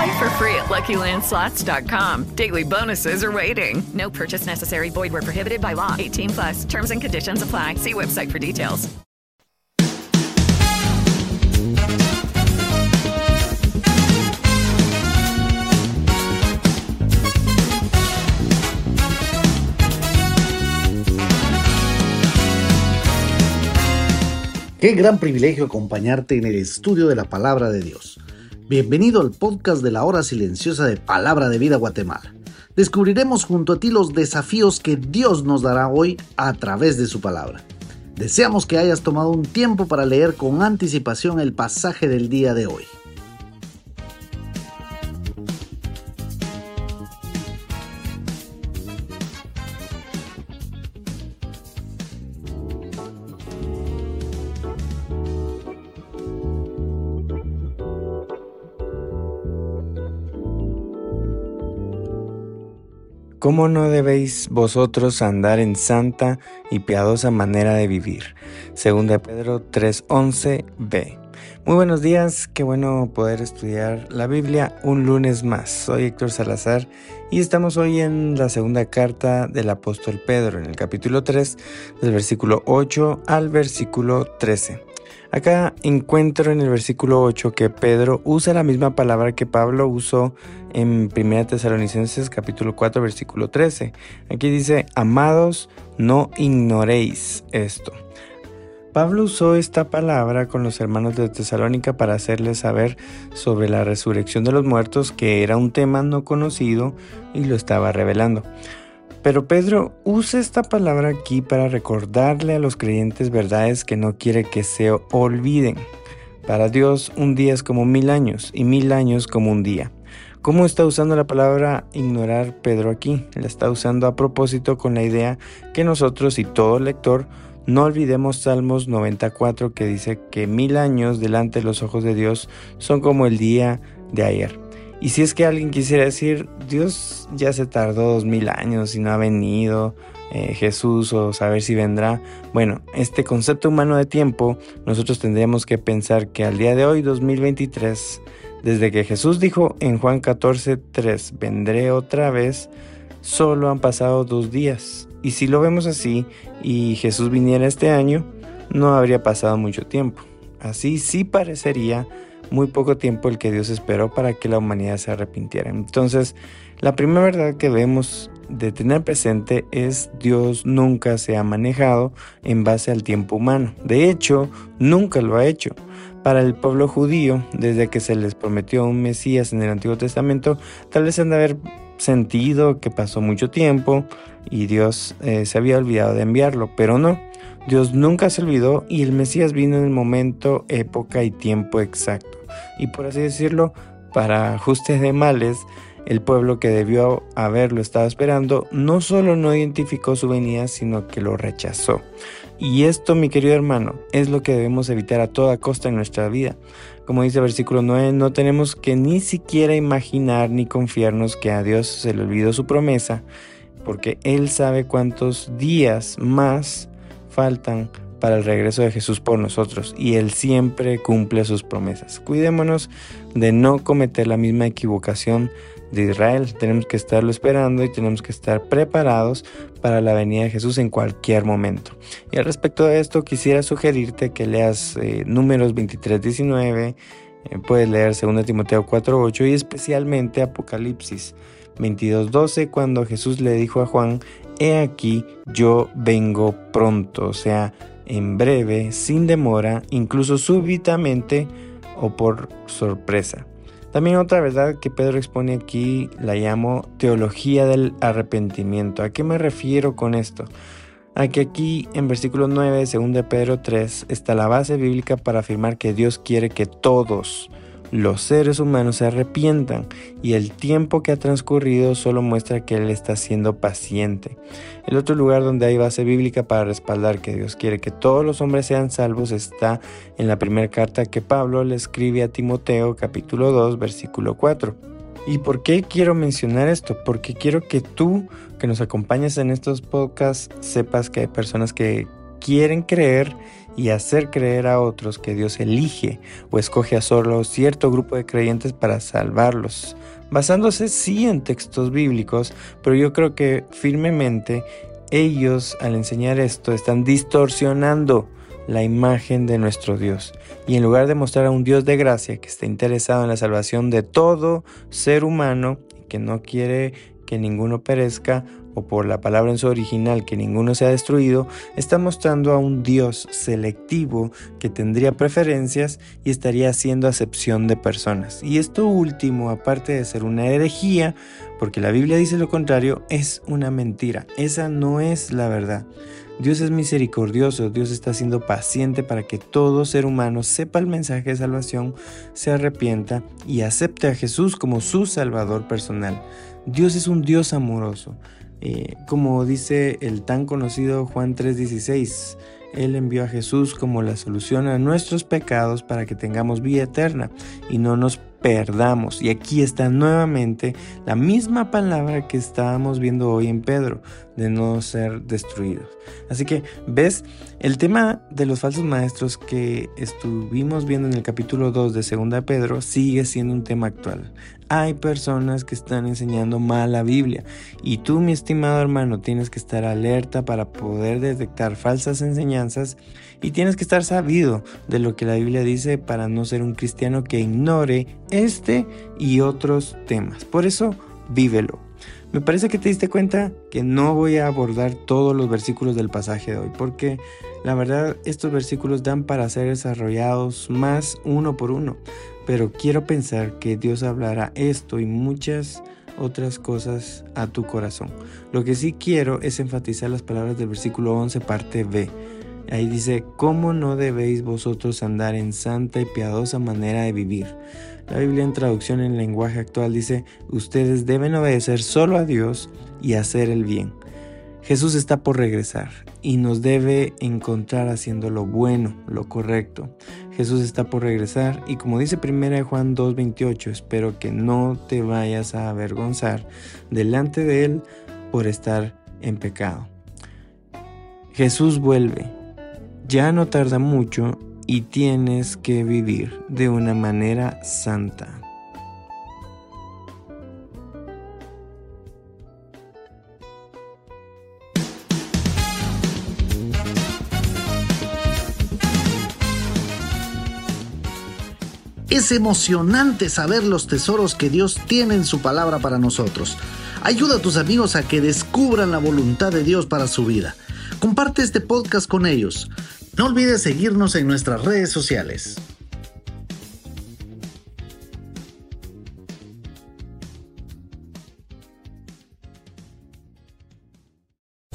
Play for free at LuckyLandSlots.com. Daily bonuses are waiting. No purchase necessary. Void where prohibited by law. 18 plus. Terms and conditions apply. See website for details. Qué gran privilegio acompañarte en el estudio de la palabra de Dios. Bienvenido al podcast de la hora silenciosa de Palabra de Vida Guatemala. Descubriremos junto a ti los desafíos que Dios nos dará hoy a través de su palabra. Deseamos que hayas tomado un tiempo para leer con anticipación el pasaje del día de hoy. ¿Cómo no debéis vosotros andar en santa y piadosa manera de vivir? Segunda Pedro 3:11b. Muy buenos días, qué bueno poder estudiar la Biblia un lunes más. Soy Héctor Salazar y estamos hoy en la segunda carta del apóstol Pedro, en el capítulo 3, del versículo 8 al versículo 13. Acá encuentro en el versículo 8 que Pedro usa la misma palabra que Pablo usó en 1 Tesalonicenses capítulo 4 versículo 13. Aquí dice, amados, no ignoréis esto. Pablo usó esta palabra con los hermanos de Tesalónica para hacerles saber sobre la resurrección de los muertos, que era un tema no conocido y lo estaba revelando. Pero Pedro usa esta palabra aquí para recordarle a los creyentes verdades que no quiere que se olviden. Para Dios un día es como mil años y mil años como un día. ¿Cómo está usando la palabra ignorar Pedro aquí? La está usando a propósito con la idea que nosotros y todo lector no olvidemos Salmos 94 que dice que mil años delante de los ojos de Dios son como el día de ayer. Y si es que alguien quisiera decir, Dios ya se tardó dos mil años y no ha venido, eh, Jesús o saber si vendrá, bueno, este concepto humano de tiempo, nosotros tendríamos que pensar que al día de hoy, 2023, desde que Jesús dijo en Juan 14, 3, vendré otra vez, solo han pasado dos días. Y si lo vemos así y Jesús viniera este año, no habría pasado mucho tiempo. Así sí parecería muy poco tiempo el que Dios esperó para que la humanidad se arrepintiera. Entonces, la primera verdad que debemos de tener presente es Dios nunca se ha manejado en base al tiempo humano. De hecho, nunca lo ha hecho. Para el pueblo judío, desde que se les prometió un Mesías en el Antiguo Testamento, tal vez han de haber sentido que pasó mucho tiempo y Dios eh, se había olvidado de enviarlo, pero no. Dios nunca se olvidó y el Mesías vino en el momento, época y tiempo exacto y por así decirlo, para ajustes de males, el pueblo que debió haberlo estado esperando no solo no identificó su venida, sino que lo rechazó. Y esto, mi querido hermano, es lo que debemos evitar a toda costa en nuestra vida. Como dice el versículo 9, no tenemos que ni siquiera imaginar ni confiarnos que a Dios se le olvidó su promesa, porque Él sabe cuántos días más faltan para el regreso de Jesús por nosotros y Él siempre cumple sus promesas. Cuidémonos de no cometer la misma equivocación de Israel. Tenemos que estarlo esperando y tenemos que estar preparados para la venida de Jesús en cualquier momento. Y al respecto de esto, quisiera sugerirte que leas eh, números 23, 19, eh, puedes leer 2 Timoteo 4, 8 y especialmente Apocalipsis 22, 12, cuando Jesús le dijo a Juan, He aquí, yo vengo pronto, o sea, en breve, sin demora, incluso súbitamente o por sorpresa. También otra verdad que Pedro expone aquí la llamo teología del arrepentimiento. ¿A qué me refiero con esto? A que aquí en versículo 9 de 2 Pedro 3 está la base bíblica para afirmar que Dios quiere que todos, los seres humanos se arrepientan y el tiempo que ha transcurrido solo muestra que Él está siendo paciente. El otro lugar donde hay base bíblica para respaldar que Dios quiere que todos los hombres sean salvos está en la primera carta que Pablo le escribe a Timoteo capítulo 2 versículo 4. ¿Y por qué quiero mencionar esto? Porque quiero que tú que nos acompañes en estos podcasts sepas que hay personas que quieren creer y hacer creer a otros que Dios elige o escoge a solo cierto grupo de creyentes para salvarlos, basándose sí en textos bíblicos, pero yo creo que firmemente ellos al enseñar esto están distorsionando la imagen de nuestro Dios. Y en lugar de mostrar a un Dios de gracia que está interesado en la salvación de todo ser humano y que no quiere que ninguno perezca, por la palabra en su original que ninguno sea destruido, está mostrando a un Dios selectivo que tendría preferencias y estaría haciendo acepción de personas. Y esto último, aparte de ser una herejía, porque la Biblia dice lo contrario, es una mentira. Esa no es la verdad. Dios es misericordioso, Dios está siendo paciente para que todo ser humano sepa el mensaje de salvación, se arrepienta y acepte a Jesús como su Salvador personal. Dios es un Dios amoroso. Eh, como dice el tan conocido Juan 3:16, Él envió a Jesús como la solución a nuestros pecados para que tengamos vida eterna y no nos perdamos. Y aquí está nuevamente la misma palabra que estábamos viendo hoy en Pedro, de no ser destruidos. Así que, ¿ves? El tema de los falsos maestros que estuvimos viendo en el capítulo 2 de 2 Pedro sigue siendo un tema actual. Hay personas que están enseñando mal la Biblia y tú, mi estimado hermano, tienes que estar alerta para poder detectar falsas enseñanzas y tienes que estar sabido de lo que la Biblia dice para no ser un cristiano que ignore este y otros temas. Por eso, vívelo. Me parece que te diste cuenta que no voy a abordar todos los versículos del pasaje de hoy, porque la verdad estos versículos dan para ser desarrollados más uno por uno, pero quiero pensar que Dios hablará esto y muchas otras cosas a tu corazón. Lo que sí quiero es enfatizar las palabras del versículo 11 parte B. Ahí dice, ¿cómo no debéis vosotros andar en santa y piadosa manera de vivir? La Biblia en traducción en lenguaje actual dice, ustedes deben obedecer solo a Dios y hacer el bien. Jesús está por regresar y nos debe encontrar haciendo lo bueno, lo correcto. Jesús está por regresar y como dice 1 Juan 2.28, espero que no te vayas a avergonzar delante de Él por estar en pecado. Jesús vuelve. Ya no tarda mucho y tienes que vivir de una manera santa. Es emocionante saber los tesoros que Dios tiene en su palabra para nosotros. Ayuda a tus amigos a que descubran la voluntad de Dios para su vida. Comparte este podcast con ellos. No olvides seguirnos en nuestras redes sociales.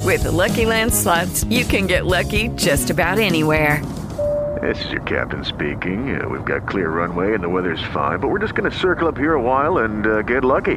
With the Lucky Land slots, you can get lucky just about anywhere. This is your captain speaking. Uh, we've got clear runway and the weather's fine, but we're just going to circle up here a while and uh, get lucky.